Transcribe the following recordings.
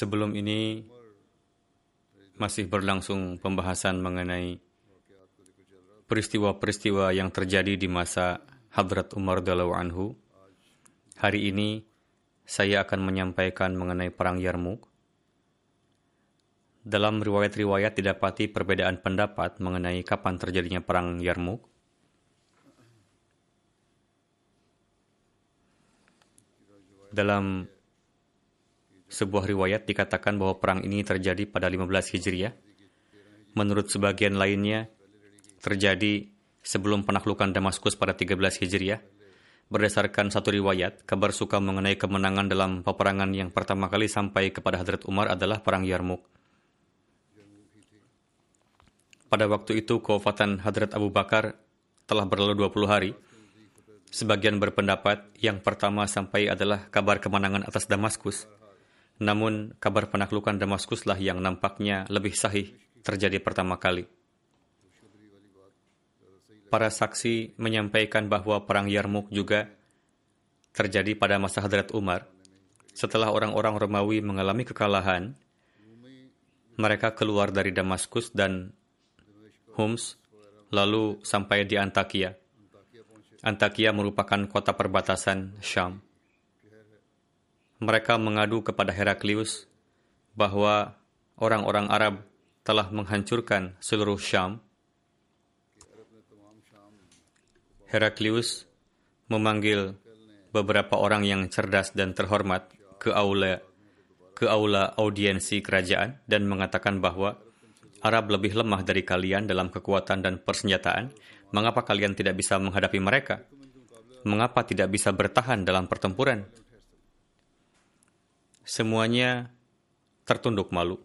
Sebelum ini masih berlangsung pembahasan mengenai peristiwa-peristiwa yang terjadi di masa Hadrat Umar Dalaw Anhu. Hari ini saya akan menyampaikan mengenai Perang Yarmuk. Dalam riwayat-riwayat didapati perbedaan pendapat mengenai kapan terjadinya Perang Yarmuk. Dalam sebuah riwayat dikatakan bahwa perang ini terjadi pada 15 Hijriah. Menurut sebagian lainnya, terjadi sebelum penaklukan Damaskus pada 13 Hijriah. Berdasarkan satu riwayat, kabar suka mengenai kemenangan dalam peperangan yang pertama kali sampai kepada Hadrat Umar adalah Perang Yarmuk. Pada waktu itu, kewafatan Hadrat Abu Bakar telah berlalu 20 hari. Sebagian berpendapat yang pertama sampai adalah kabar kemenangan atas Damaskus. Namun, kabar penaklukan Damaskuslah yang nampaknya lebih sahih terjadi pertama kali. Para saksi menyampaikan bahwa Perang Yarmuk juga terjadi pada masa Hadrat Umar. Setelah orang-orang Romawi mengalami kekalahan, mereka keluar dari Damaskus dan Homs, lalu sampai di Antakya. Antakya merupakan kota perbatasan Syam. Mereka mengadu kepada Heraklius bahwa orang-orang Arab telah menghancurkan seluruh Syam. Heraklius memanggil beberapa orang yang cerdas dan terhormat ke aula ke aula audiensi kerajaan dan mengatakan bahwa Arab lebih lemah dari kalian dalam kekuatan dan persenjataan. Mengapa kalian tidak bisa menghadapi mereka? Mengapa tidak bisa bertahan dalam pertempuran? Semuanya tertunduk malu.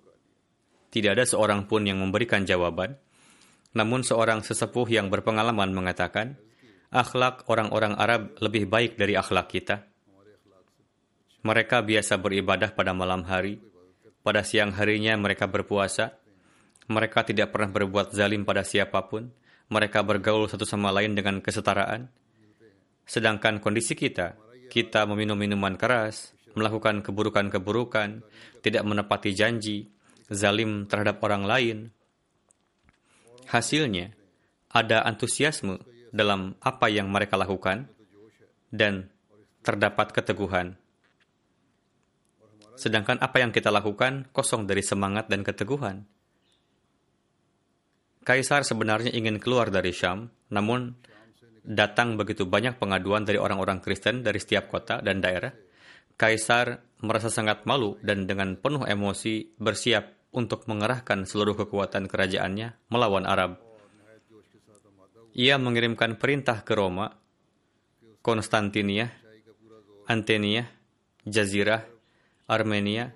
Tidak ada seorang pun yang memberikan jawaban. Namun seorang sesepuh yang berpengalaman mengatakan, akhlak orang-orang Arab lebih baik dari akhlak kita. Mereka biasa beribadah pada malam hari. Pada siang harinya mereka berpuasa. Mereka tidak pernah berbuat zalim pada siapa pun. Mereka bergaul satu sama lain dengan kesetaraan. Sedangkan kondisi kita, kita meminum minuman keras, melakukan keburukan-keburukan, tidak menepati janji, zalim terhadap orang lain. Hasilnya, ada antusiasme dalam apa yang mereka lakukan dan terdapat keteguhan. Sedangkan apa yang kita lakukan kosong dari semangat dan keteguhan. Kaisar sebenarnya ingin keluar dari Syam, namun datang begitu banyak pengaduan dari orang-orang Kristen dari setiap kota dan daerah. Kaisar merasa sangat malu dan dengan penuh emosi bersiap untuk mengerahkan seluruh kekuatan kerajaannya melawan Arab. Ia mengirimkan perintah ke Roma, Konstantinia, Antenia, Jazirah, Armenia,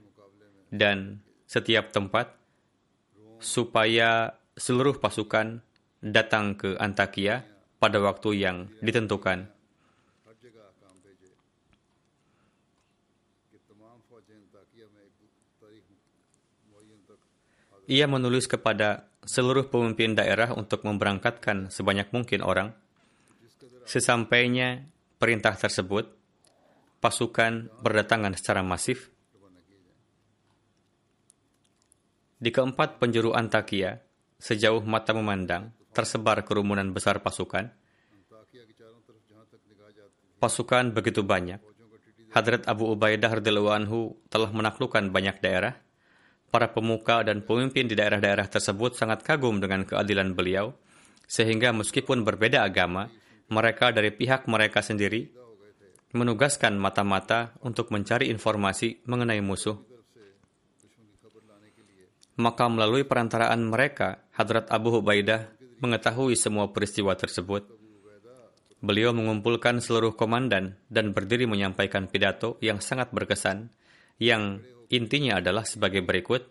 dan setiap tempat supaya seluruh pasukan datang ke Antakya pada waktu yang ditentukan. Ia menulis kepada seluruh pemimpin daerah untuk memberangkatkan sebanyak mungkin orang. Sesampainya perintah tersebut, pasukan berdatangan secara masif. Di keempat penjuru Antakya, sejauh mata memandang, tersebar kerumunan besar pasukan. Pasukan begitu banyak. Hadrat Abu Ubaidah anhu telah menaklukkan banyak daerah. Para pemuka dan pemimpin di daerah-daerah tersebut sangat kagum dengan keadilan beliau, sehingga meskipun berbeda agama, mereka dari pihak mereka sendiri menugaskan mata-mata untuk mencari informasi mengenai musuh. Maka melalui perantaraan mereka, Hadrat Abu Ubaidah mengetahui semua peristiwa tersebut. Beliau mengumpulkan seluruh komandan dan berdiri menyampaikan pidato yang sangat berkesan, yang intinya adalah sebagai berikut,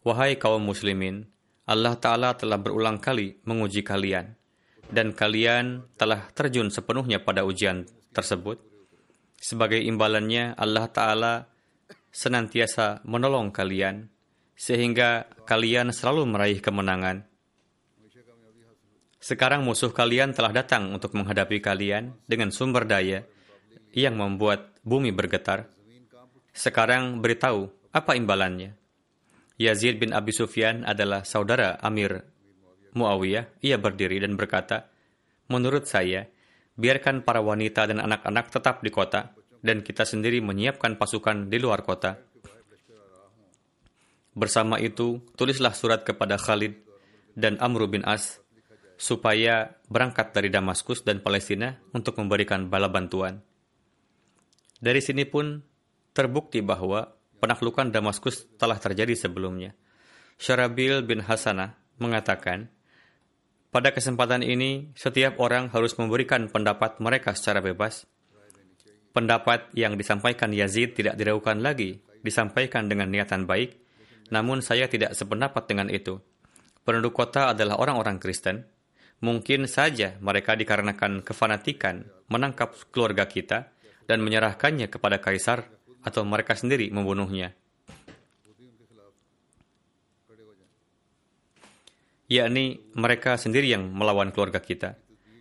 Wahai kaum muslimin, Allah Ta'ala telah berulang kali menguji kalian, dan kalian telah terjun sepenuhnya pada ujian tersebut. Sebagai imbalannya, Allah Ta'ala senantiasa menolong kalian, sehingga kalian selalu meraih kemenangan. Sekarang musuh kalian telah datang untuk menghadapi kalian dengan sumber daya yang membuat bumi bergetar. Sekarang beritahu apa imbalannya. Yazid bin Abi Sufyan adalah saudara Amir Muawiyah. Ia berdiri dan berkata, Menurut saya, biarkan para wanita dan anak-anak tetap di kota, dan kita sendiri menyiapkan pasukan di luar kota. Bersama itu, tulislah surat kepada Khalid dan Amr bin As supaya berangkat dari Damaskus dan Palestina untuk memberikan bala bantuan. Dari sini pun terbukti bahwa penaklukan Damaskus telah terjadi sebelumnya. Syarabil bin Hasanah mengatakan, pada kesempatan ini, setiap orang harus memberikan pendapat mereka secara bebas. Pendapat yang disampaikan Yazid tidak diragukan lagi, disampaikan dengan niatan baik, namun saya tidak sependapat dengan itu. Penduduk kota adalah orang-orang Kristen, Mungkin saja mereka dikarenakan kefanatikan menangkap keluarga kita dan menyerahkannya kepada kaisar atau mereka sendiri membunuhnya. Yakni mereka sendiri yang melawan keluarga kita.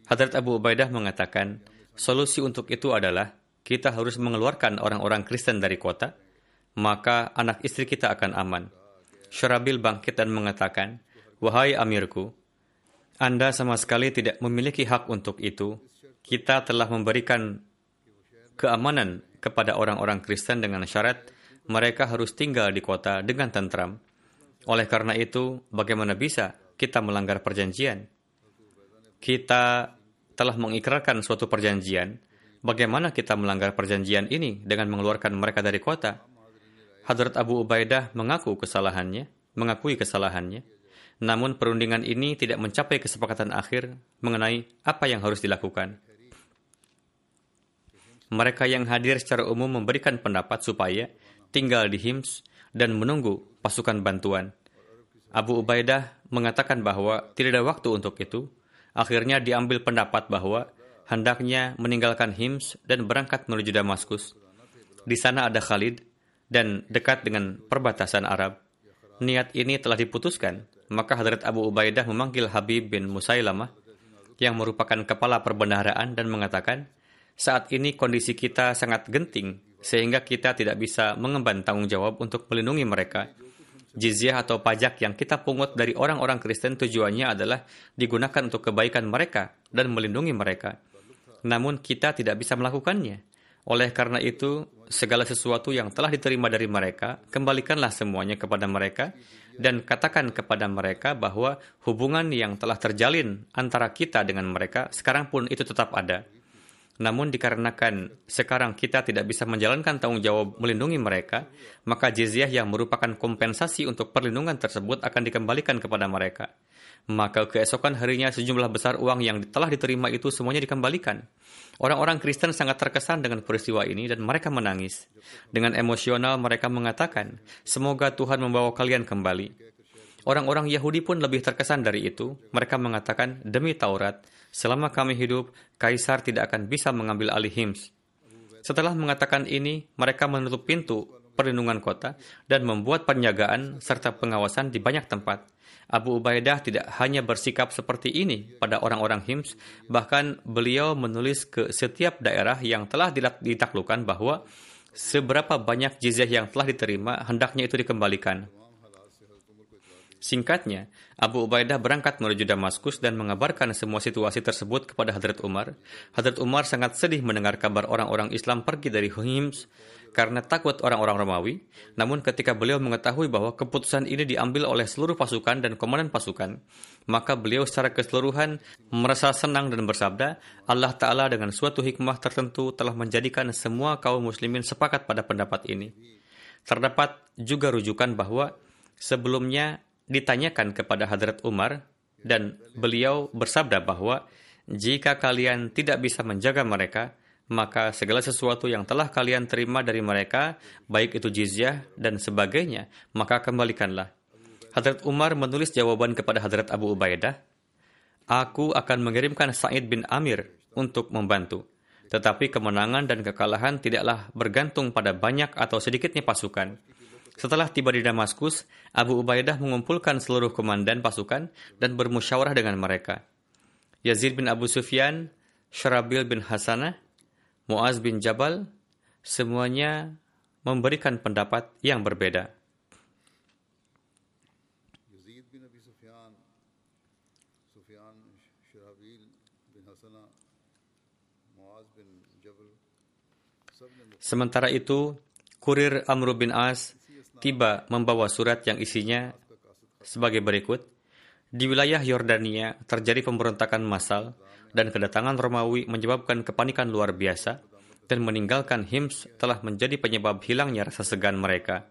Hadrat Abu Ubaidah mengatakan, solusi untuk itu adalah kita harus mengeluarkan orang-orang Kristen dari kota, maka anak istri kita akan aman. Syarabil bangkit dan mengatakan, Wahai amirku, anda sama sekali tidak memiliki hak untuk itu. Kita telah memberikan keamanan kepada orang-orang Kristen dengan syarat mereka harus tinggal di kota dengan tentram. Oleh karena itu, bagaimana bisa kita melanggar perjanjian? Kita telah mengikrarkan suatu perjanjian. Bagaimana kita melanggar perjanjian ini dengan mengeluarkan mereka dari kota? Hadrat Abu Ubaidah mengaku kesalahannya, mengakui kesalahannya. Namun perundingan ini tidak mencapai kesepakatan akhir mengenai apa yang harus dilakukan. Mereka yang hadir secara umum memberikan pendapat supaya tinggal di Hims dan menunggu pasukan bantuan. Abu Ubaidah mengatakan bahwa tidak ada waktu untuk itu. Akhirnya diambil pendapat bahwa hendaknya meninggalkan Hims dan berangkat menuju Damaskus. Di sana ada Khalid dan dekat dengan perbatasan Arab. Niat ini telah diputuskan maka Hadrat Abu Ubaidah memanggil Habib bin Musailamah yang merupakan kepala perbendaharaan dan mengatakan, saat ini kondisi kita sangat genting sehingga kita tidak bisa mengemban tanggung jawab untuk melindungi mereka. Jizyah atau pajak yang kita pungut dari orang-orang Kristen tujuannya adalah digunakan untuk kebaikan mereka dan melindungi mereka. Namun kita tidak bisa melakukannya. Oleh karena itu, segala sesuatu yang telah diterima dari mereka, kembalikanlah semuanya kepada mereka dan katakan kepada mereka bahwa hubungan yang telah terjalin antara kita dengan mereka sekarang pun itu tetap ada. Namun dikarenakan sekarang kita tidak bisa menjalankan tanggung jawab melindungi mereka, maka jizyah yang merupakan kompensasi untuk perlindungan tersebut akan dikembalikan kepada mereka. Maka keesokan harinya sejumlah besar uang yang telah diterima itu semuanya dikembalikan. Orang-orang Kristen sangat terkesan dengan peristiwa ini dan mereka menangis. Dengan emosional mereka mengatakan, semoga Tuhan membawa kalian kembali. Orang-orang Yahudi pun lebih terkesan dari itu. Mereka mengatakan, demi Taurat, selama kami hidup, Kaisar tidak akan bisa mengambil alih Hims. Setelah mengatakan ini, mereka menutup pintu perlindungan kota dan membuat penjagaan serta pengawasan di banyak tempat. Abu Ubaidah tidak hanya bersikap seperti ini pada orang-orang Hims, bahkan beliau menulis ke setiap daerah yang telah ditaklukkan bahwa seberapa banyak jizyah yang telah diterima hendaknya itu dikembalikan. Singkatnya, Abu Ubaidah berangkat menuju Damaskus dan mengabarkan semua situasi tersebut kepada Hadrat Umar. Hadrat Umar sangat sedih mendengar kabar orang-orang Islam pergi dari Hims karena takut orang-orang Romawi. Namun ketika beliau mengetahui bahwa keputusan ini diambil oleh seluruh pasukan dan komandan pasukan, maka beliau secara keseluruhan merasa senang dan bersabda, Allah Ta'ala dengan suatu hikmah tertentu telah menjadikan semua kaum muslimin sepakat pada pendapat ini. Terdapat juga rujukan bahwa sebelumnya ditanyakan kepada Hadrat Umar dan beliau bersabda bahwa jika kalian tidak bisa menjaga mereka, maka segala sesuatu yang telah kalian terima dari mereka, baik itu jizyah dan sebagainya, maka kembalikanlah. Hadrat Umar menulis jawaban kepada Hadrat Abu Ubaidah, Aku akan mengirimkan Sa'id bin Amir untuk membantu. Tetapi kemenangan dan kekalahan tidaklah bergantung pada banyak atau sedikitnya pasukan. Setelah tiba di Damaskus, Abu Ubaidah mengumpulkan seluruh komandan pasukan dan bermusyawarah dengan mereka. Yazid bin Abu Sufyan, Syarabil bin Hasanah, Muaz bin Jabal, semuanya memberikan pendapat yang berbeda. Sementara itu, kurir Amr bin As tiba membawa surat yang isinya sebagai berikut. Di wilayah Yordania terjadi pemberontakan massal dan kedatangan Romawi menyebabkan kepanikan luar biasa dan meninggalkan Hims telah menjadi penyebab hilangnya rasa segan mereka.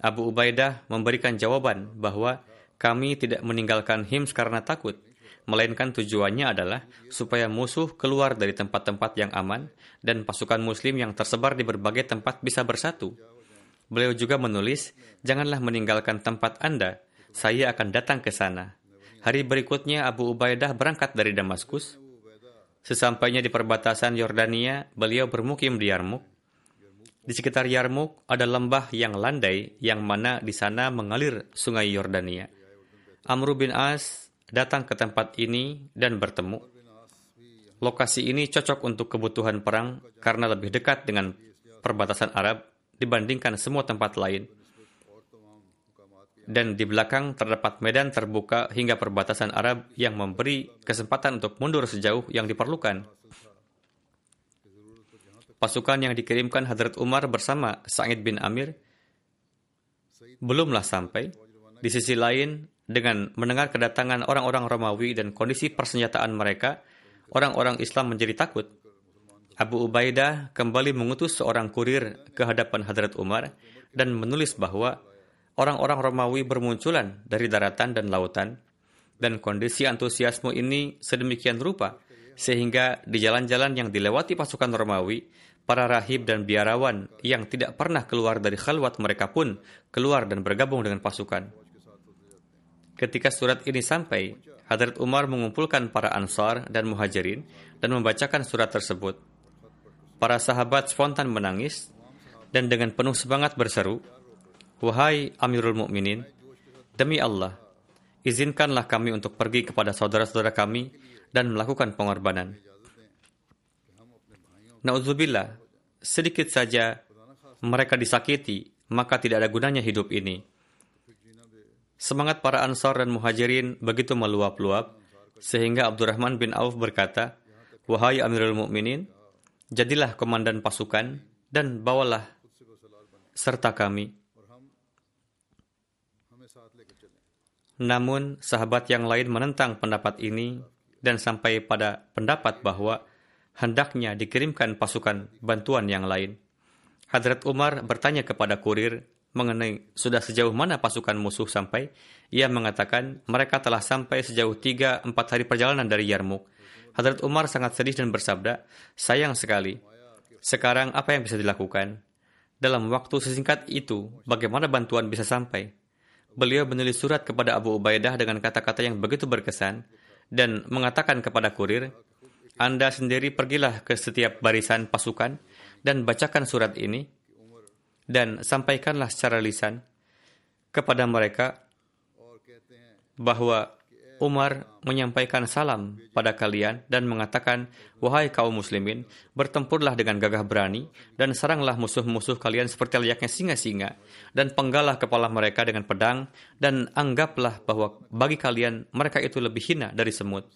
Abu Ubaidah memberikan jawaban bahwa kami tidak meninggalkan Hims karena takut, melainkan tujuannya adalah supaya musuh keluar dari tempat-tempat yang aman dan pasukan muslim yang tersebar di berbagai tempat bisa bersatu. Beliau juga menulis, janganlah meninggalkan tempat Anda, saya akan datang ke sana. Hari berikutnya Abu Ubaidah berangkat dari Damaskus. Sesampainya di perbatasan Yordania, beliau bermukim di Yarmuk. Di sekitar Yarmuk ada lembah yang landai yang mana di sana mengalir sungai Yordania. Amr bin As datang ke tempat ini dan bertemu. Lokasi ini cocok untuk kebutuhan perang karena lebih dekat dengan perbatasan Arab dibandingkan semua tempat lain. Dan di belakang terdapat medan terbuka hingga perbatasan Arab yang memberi kesempatan untuk mundur sejauh yang diperlukan. Pasukan yang dikirimkan Hadrat Umar bersama Sa'id bin Amir belumlah sampai. Di sisi lain, dengan mendengar kedatangan orang-orang Romawi dan kondisi persenjataan mereka, orang-orang Islam menjadi takut. Abu Ubaidah kembali mengutus seorang kurir ke hadapan Hadrat Umar dan menulis bahwa orang-orang Romawi bermunculan dari daratan dan lautan dan kondisi antusiasme ini sedemikian rupa sehingga di jalan-jalan yang dilewati pasukan Romawi, para rahib dan biarawan yang tidak pernah keluar dari khalwat mereka pun keluar dan bergabung dengan pasukan. Ketika surat ini sampai, Hadrat Umar mengumpulkan para ansar dan muhajirin dan membacakan surat tersebut. Para sahabat spontan menangis dan dengan penuh semangat berseru, Wahai Amirul Mukminin, demi Allah, izinkanlah kami untuk pergi kepada saudara-saudara kami dan melakukan pengorbanan. Nauzubillah, sedikit saja mereka disakiti, maka tidak ada gunanya hidup ini. Semangat para ansar dan muhajirin begitu meluap-luap, sehingga Abdurrahman bin Auf berkata, Wahai Amirul Mukminin, Jadilah komandan pasukan dan bawalah serta kami. Namun, sahabat yang lain menentang pendapat ini dan sampai pada pendapat bahwa hendaknya dikirimkan pasukan bantuan yang lain. Hadrat Umar bertanya kepada kurir mengenai sudah sejauh mana pasukan musuh sampai. Ia mengatakan mereka telah sampai sejauh 3-4 hari perjalanan dari Yarmuk Hadrat Umar sangat sedih dan bersabda, sayang sekali. Sekarang apa yang bisa dilakukan? Dalam waktu sesingkat itu, bagaimana bantuan bisa sampai? beliau menulis surat kepada Abu Ubaidah dengan kata-kata yang begitu berkesan dan mengatakan kepada kurir, Anda sendiri pergilah ke setiap barisan pasukan dan bacakan surat ini dan sampaikanlah secara lisan kepada mereka bahwa Umar menyampaikan salam pada kalian dan mengatakan, Wahai kaum muslimin, bertempurlah dengan gagah berani dan seranglah musuh-musuh kalian seperti layaknya singa-singa dan penggalah kepala mereka dengan pedang dan anggaplah bahwa bagi kalian mereka itu lebih hina dari semut.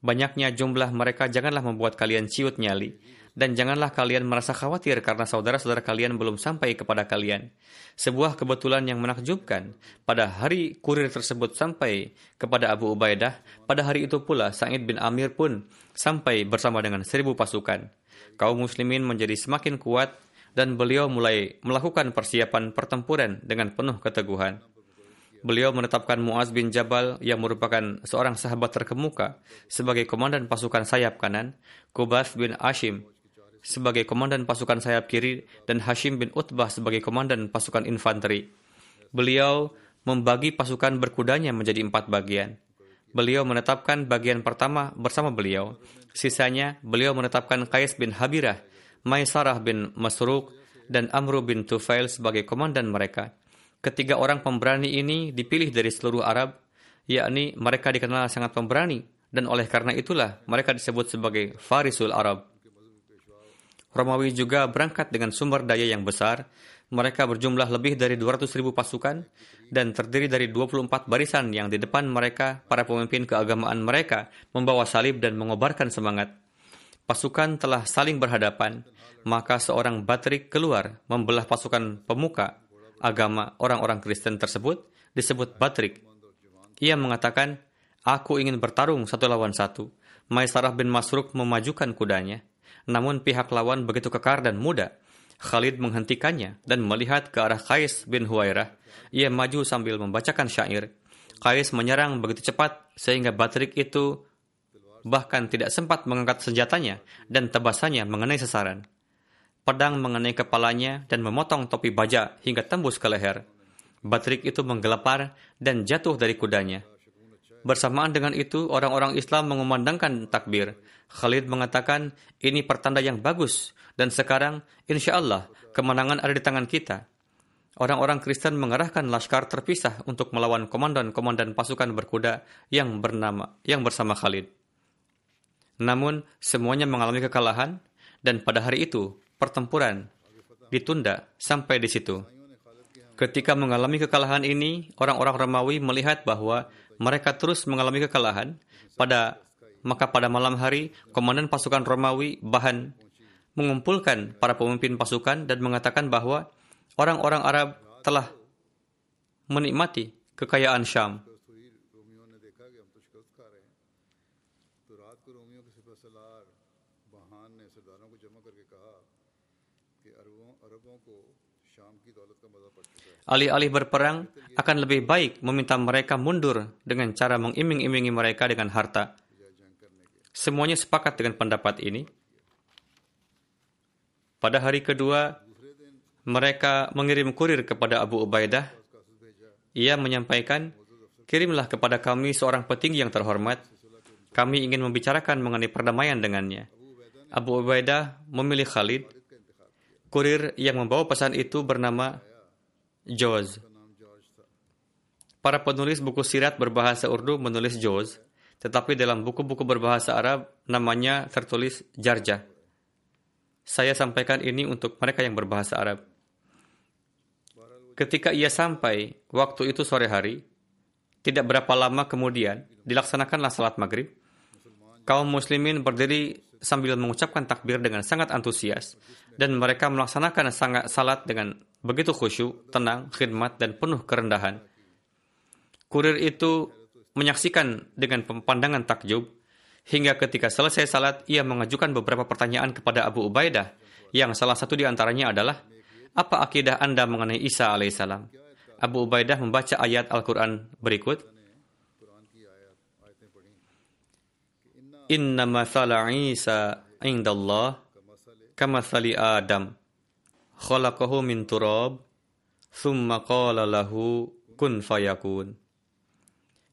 Banyaknya jumlah mereka janganlah membuat kalian ciut nyali dan janganlah kalian merasa khawatir karena saudara-saudara kalian belum sampai kepada kalian. Sebuah kebetulan yang menakjubkan. Pada hari kurir tersebut sampai kepada Abu Ubaidah, pada hari itu pula Sa'id bin Amir pun sampai bersama dengan seribu pasukan. Kaum muslimin menjadi semakin kuat dan beliau mulai melakukan persiapan pertempuran dengan penuh keteguhan. Beliau menetapkan Muaz bin Jabal yang merupakan seorang sahabat terkemuka sebagai komandan pasukan sayap kanan, Kubas bin Ashim sebagai komandan pasukan sayap kiri, dan Hashim bin Utbah sebagai komandan pasukan infanteri. Beliau membagi pasukan berkudanya menjadi empat bagian. Beliau menetapkan bagian pertama bersama beliau. Sisanya, beliau menetapkan Qais bin Habirah, Maisarah bin Masruq, dan Amru bin Tufail sebagai komandan mereka. Ketiga orang pemberani ini dipilih dari seluruh Arab, yakni mereka dikenal sangat pemberani, dan oleh karena itulah mereka disebut sebagai Farisul Arab. Romawi juga berangkat dengan sumber daya yang besar. Mereka berjumlah lebih dari 200 ribu pasukan dan terdiri dari 24 barisan yang di depan mereka, para pemimpin keagamaan mereka, membawa salib dan mengobarkan semangat. Pasukan telah saling berhadapan, maka seorang batrik keluar membelah pasukan pemuka agama orang-orang Kristen tersebut disebut batrik. Ia mengatakan, Aku ingin bertarung satu lawan satu. Maisarah bin Masruk memajukan kudanya. Namun pihak lawan begitu kekar dan muda. Khalid menghentikannya dan melihat ke arah Qais bin Huwairah. Ia maju sambil membacakan syair. Qais menyerang begitu cepat sehingga Batrik itu bahkan tidak sempat mengangkat senjatanya dan tebasannya mengenai sasaran. Pedang mengenai kepalanya dan memotong topi baja hingga tembus ke leher. Batrik itu menggelepar dan jatuh dari kudanya. Bersamaan dengan itu, orang-orang Islam mengumandangkan takbir. Khalid mengatakan, ini pertanda yang bagus, dan sekarang, insya Allah, kemenangan ada di tangan kita. Orang-orang Kristen mengerahkan laskar terpisah untuk melawan komandan-komandan pasukan berkuda yang bernama yang bersama Khalid. Namun, semuanya mengalami kekalahan, dan pada hari itu, pertempuran ditunda sampai di situ. Ketika mengalami kekalahan ini, orang-orang Romawi melihat bahwa mereka terus mengalami kekalahan. Pada maka pada malam hari, komandan pasukan Romawi Bahan mengumpulkan para pemimpin pasukan dan mengatakan bahwa orang-orang Arab telah menikmati kekayaan Syam. Alih-alih berperang, akan lebih baik meminta mereka mundur dengan cara mengiming-imingi mereka dengan harta. Semuanya sepakat dengan pendapat ini. Pada hari kedua, mereka mengirim kurir kepada Abu Ubaidah. Ia menyampaikan, kirimlah kepada kami seorang petinggi yang terhormat. Kami ingin membicarakan mengenai perdamaian dengannya. Abu Ubaidah memilih Khalid. Kurir yang membawa pesan itu bernama Joz. Para penulis buku sirat berbahasa Urdu menulis Joz, tetapi dalam buku-buku berbahasa Arab namanya tertulis Jarjah. Saya sampaikan ini untuk mereka yang berbahasa Arab. Ketika ia sampai, waktu itu sore hari, tidak berapa lama kemudian dilaksanakanlah salat maghrib. Kaum muslimin berdiri sambil mengucapkan takbir dengan sangat antusias dan mereka melaksanakan sangat salat dengan begitu khusyuk, tenang, khidmat dan penuh kerendahan. Kurir itu menyaksikan dengan pandangan takjub hingga ketika selesai salat ia mengajukan beberapa pertanyaan kepada Abu Ubaidah yang salah satu di antaranya adalah apa akidah Anda mengenai Isa alaihissalam? Abu Ubaidah membaca ayat Al-Quran berikut. Inna mathala Isa indallah kamathali Adam khalaqahu min turab thumma qala lahu kun fayakun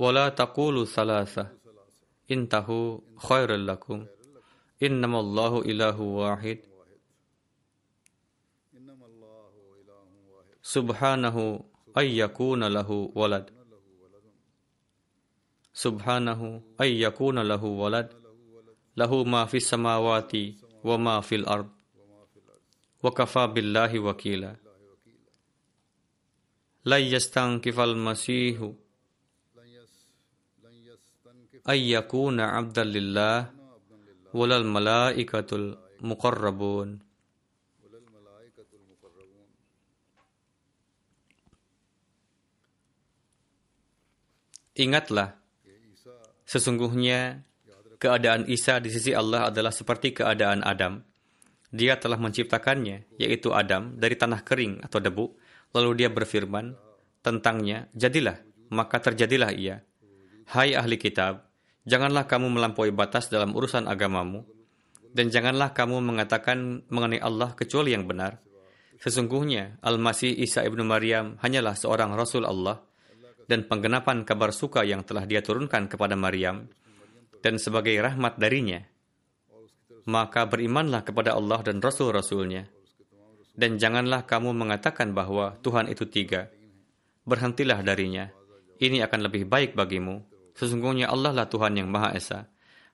ولا تقولوا ثلاثة. انتهوا خير لكم. إنما الله إله واحد. سبحانه أن يكون له ولد. سبحانه أن يكون له ولد. له ما في السماوات وما في الأرض. وكفى بالله وكيلا. لن يستنكف المسيح ay yakuna walal malaikatul muqarrabun Ingatlah, sesungguhnya keadaan Isa di sisi Allah adalah seperti keadaan Adam. Dia telah menciptakannya, yaitu Adam, dari tanah kering atau debu, lalu dia berfirman, tentangnya, jadilah, maka terjadilah ia. Hai ahli kitab, janganlah kamu melampaui batas dalam urusan agamamu, dan janganlah kamu mengatakan mengenai Allah kecuali yang benar. Sesungguhnya, Al-Masih Isa ibnu Maryam hanyalah seorang Rasul Allah, dan penggenapan kabar suka yang telah dia turunkan kepada Maryam, dan sebagai rahmat darinya, maka berimanlah kepada Allah dan Rasul-Rasulnya. Dan janganlah kamu mengatakan bahwa Tuhan itu tiga. Berhentilah darinya. Ini akan lebih baik bagimu. Sesungguhnya Allah lah Tuhan yang Maha Esa.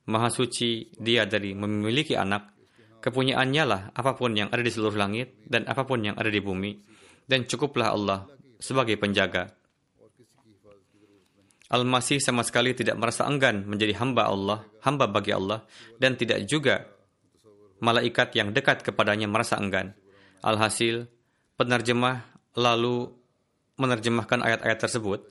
Maha suci dia dari memiliki anak. Kepunyaannya lah apa pun yang ada di seluruh langit dan apa pun yang ada di bumi. Dan cukuplah Allah sebagai penjaga. Al-Masih sama sekali tidak merasa enggan menjadi hamba Allah, hamba bagi Allah, dan tidak juga malaikat yang dekat kepadanya merasa enggan. Alhasil, penerjemah lalu menerjemahkan ayat-ayat tersebut.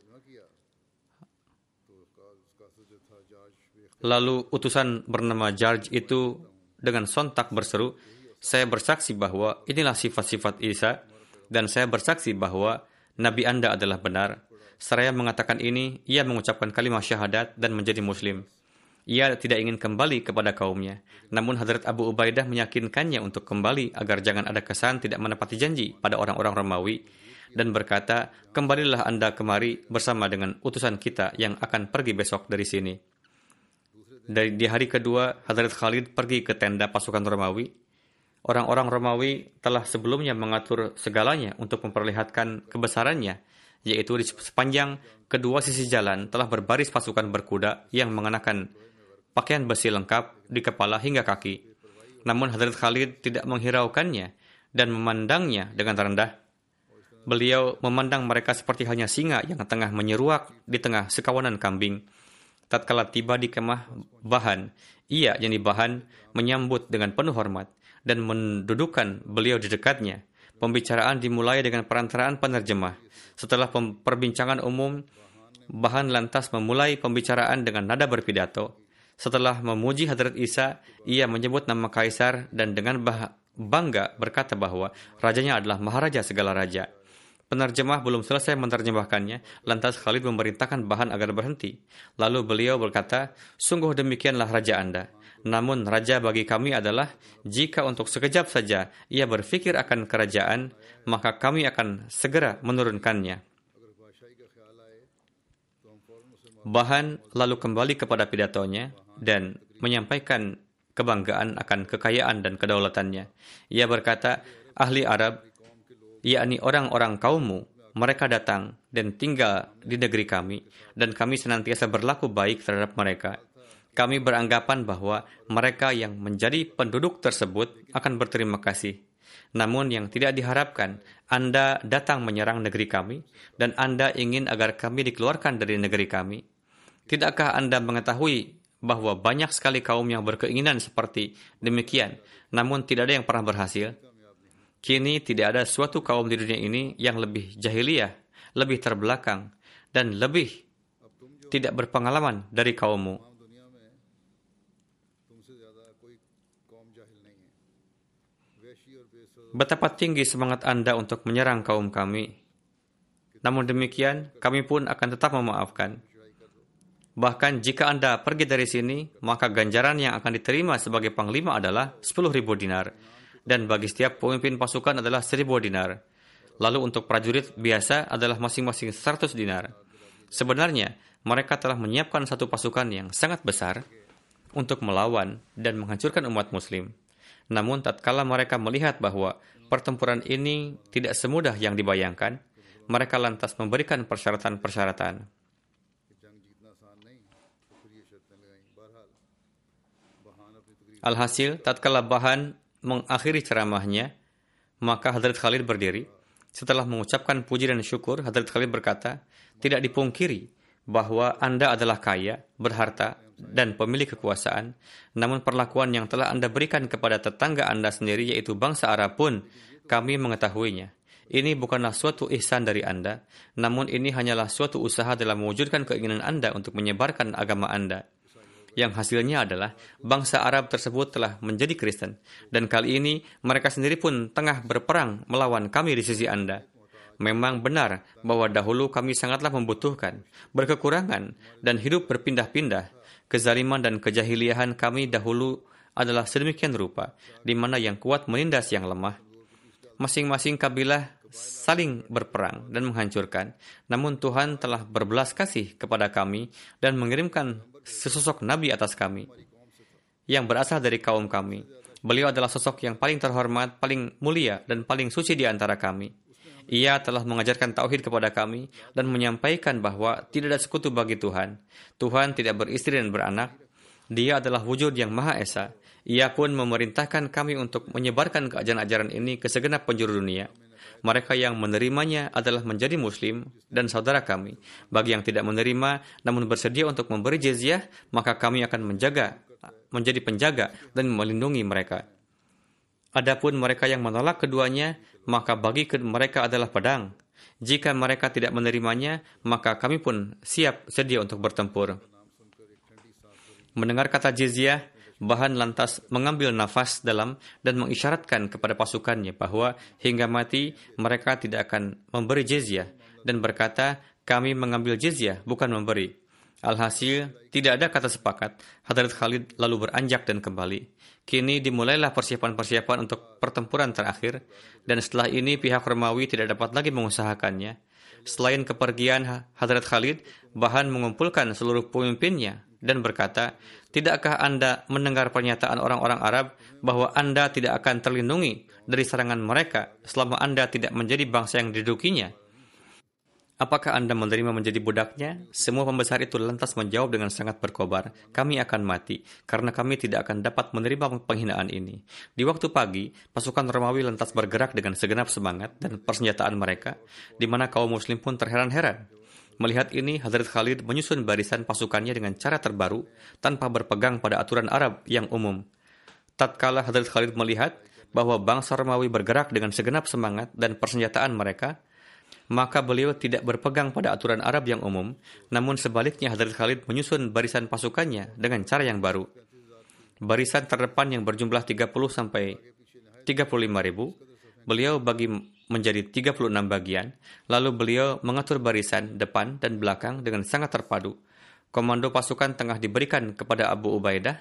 Lalu utusan bernama George itu dengan sontak berseru, saya bersaksi bahwa inilah sifat-sifat Isa, dan saya bersaksi bahwa Nabi Anda adalah benar. Seraya mengatakan ini, ia mengucapkan kalimat syahadat dan menjadi muslim. Ia tidak ingin kembali kepada kaumnya. Namun Hadrat Abu Ubaidah meyakinkannya untuk kembali agar jangan ada kesan tidak menepati janji pada orang-orang Romawi dan berkata, "Kembalilah Anda kemari bersama dengan utusan kita yang akan pergi besok dari sini." Dari di hari kedua, Hadrat Khalid pergi ke tenda pasukan Romawi. Orang-orang Romawi telah sebelumnya mengatur segalanya untuk memperlihatkan kebesarannya, yaitu di sepanjang kedua sisi jalan telah berbaris pasukan berkuda yang mengenakan pakaian besi lengkap di kepala hingga kaki. Namun Hadrat Khalid tidak menghiraukannya dan memandangnya dengan rendah. Beliau memandang mereka seperti hanya singa yang tengah menyeruak di tengah sekawanan kambing. Tatkala tiba di kemah Bahan, ia yang Bahan menyambut dengan penuh hormat dan mendudukkan beliau di dekatnya. Pembicaraan dimulai dengan perantaraan penerjemah. Setelah perbincangan umum, Bahan lantas memulai pembicaraan dengan nada berpidato. Setelah memuji Hadrat Isa, ia menyebut nama kaisar dan dengan bangga berkata bahwa rajanya adalah maharaja segala raja. Penerjemah belum selesai menerjemahkannya, lantas Khalid memerintahkan bahan agar berhenti. Lalu beliau berkata, sungguh demikianlah raja Anda. Namun raja bagi kami adalah, jika untuk sekejap saja ia berfikir akan kerajaan, maka kami akan segera menurunkannya. Bahan lalu kembali kepada pidatonya dan menyampaikan kebanggaan akan kekayaan dan kedaulatannya. Ia berkata, ahli Arab, yakni orang-orang kaummu, mereka datang dan tinggal di negeri kami, dan kami senantiasa berlaku baik terhadap mereka. Kami beranggapan bahwa mereka yang menjadi penduduk tersebut akan berterima kasih. Namun yang tidak diharapkan, Anda datang menyerang negeri kami, dan Anda ingin agar kami dikeluarkan dari negeri kami. Tidakkah Anda mengetahui bahwa banyak sekali kaum yang berkeinginan seperti demikian, namun tidak ada yang pernah berhasil? Kini tidak ada suatu kaum di dunia ini yang lebih jahiliyah, lebih terbelakang, dan lebih tidak berpengalaman dari kaummu. Betapa tinggi semangat Anda untuk menyerang kaum kami. Namun demikian, kami pun akan tetap memaafkan. Bahkan jika Anda pergi dari sini, maka ganjaran yang akan diterima sebagai panglima adalah 10.000 dinar. Dan bagi setiap pemimpin pasukan adalah 1.000 dinar. Lalu untuk prajurit biasa adalah masing-masing 100 dinar. Sebenarnya, mereka telah menyiapkan satu pasukan yang sangat besar untuk melawan dan menghancurkan umat muslim. Namun tatkala mereka melihat bahwa pertempuran ini tidak semudah yang dibayangkan, mereka lantas memberikan persyaratan-persyaratan. Alhasil, tatkala Bahan mengakhiri ceramahnya, maka Hadrat Khalid berdiri. Setelah mengucapkan puji dan syukur, Hadrat Khalid berkata, tidak dipungkiri bahwa Anda adalah kaya, berharta, dan pemilik kekuasaan, namun perlakuan yang telah Anda berikan kepada tetangga Anda sendiri, yaitu bangsa Arab pun, kami mengetahuinya. Ini bukanlah suatu ihsan dari Anda, namun ini hanyalah suatu usaha dalam mewujudkan keinginan Anda untuk menyebarkan agama Anda yang hasilnya adalah bangsa Arab tersebut telah menjadi Kristen. Dan kali ini mereka sendiri pun tengah berperang melawan kami di sisi Anda. Memang benar bahwa dahulu kami sangatlah membutuhkan, berkekurangan, dan hidup berpindah-pindah. Kezaliman dan kejahiliahan kami dahulu adalah sedemikian rupa, di mana yang kuat menindas yang lemah. Masing-masing kabilah saling berperang dan menghancurkan. Namun Tuhan telah berbelas kasih kepada kami dan mengirimkan sesosok nabi atas kami yang berasal dari kaum kami. Beliau adalah sosok yang paling terhormat, paling mulia, dan paling suci di antara kami. Ia telah mengajarkan tauhid kepada kami dan menyampaikan bahwa tidak ada sekutu bagi Tuhan. Tuhan tidak beristri dan beranak. Dia adalah wujud yang Maha Esa. Ia pun memerintahkan kami untuk menyebarkan keajaran-ajaran ini ke segenap penjuru dunia. Mereka yang menerimanya adalah menjadi muslim dan saudara kami. Bagi yang tidak menerima namun bersedia untuk memberi jizyah, maka kami akan menjaga menjadi penjaga dan melindungi mereka. Adapun mereka yang menolak keduanya, maka bagi mereka adalah pedang. Jika mereka tidak menerimanya, maka kami pun siap sedia untuk bertempur. Mendengar kata jizyah, Bahan lantas mengambil nafas dalam dan mengisyaratkan kepada pasukannya bahwa hingga mati mereka tidak akan memberi jizyah dan berkata, kami mengambil jizyah, bukan memberi. Alhasil, tidak ada kata sepakat. Hadrat Khalid lalu beranjak dan kembali. Kini dimulailah persiapan-persiapan untuk pertempuran terakhir, dan setelah ini pihak Romawi tidak dapat lagi mengusahakannya. Selain kepergian Hadrat Khalid, Bahan mengumpulkan seluruh pemimpinnya dan berkata, Tidakkah Anda mendengar pernyataan orang-orang Arab bahwa Anda tidak akan terlindungi dari serangan mereka selama Anda tidak menjadi bangsa yang didudukinya? Apakah Anda menerima menjadi budaknya? Semua pembesar itu lantas menjawab dengan sangat berkobar, kami akan mati, karena kami tidak akan dapat menerima penghinaan ini. Di waktu pagi, pasukan Romawi lantas bergerak dengan segenap semangat dan persenjataan mereka, di mana kaum muslim pun terheran-heran. Melihat ini, Hazrat Khalid menyusun barisan pasukannya dengan cara terbaru tanpa berpegang pada aturan Arab yang umum. Tatkala Hazrat Khalid melihat bahwa bangsa Romawi bergerak dengan segenap semangat dan persenjataan mereka, maka beliau tidak berpegang pada aturan Arab yang umum, namun sebaliknya Hazrat Khalid menyusun barisan pasukannya dengan cara yang baru. Barisan terdepan yang berjumlah 30 sampai 35 ribu, beliau bagi menjadi 36 bagian, lalu beliau mengatur barisan depan dan belakang dengan sangat terpadu. Komando pasukan tengah diberikan kepada Abu Ubaidah,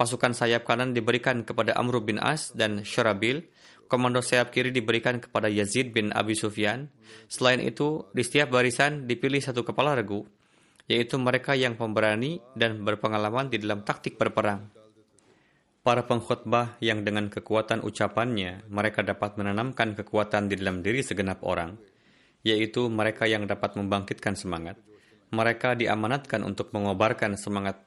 pasukan sayap kanan diberikan kepada Amr bin As dan Syarabil, komando sayap kiri diberikan kepada Yazid bin Abi Sufyan. Selain itu, di setiap barisan dipilih satu kepala regu, yaitu mereka yang pemberani dan berpengalaman di dalam taktik berperang. Para pengkhotbah yang dengan kekuatan ucapannya mereka dapat menanamkan kekuatan di dalam diri segenap orang, yaitu mereka yang dapat membangkitkan semangat. Mereka diamanatkan untuk mengobarkan semangat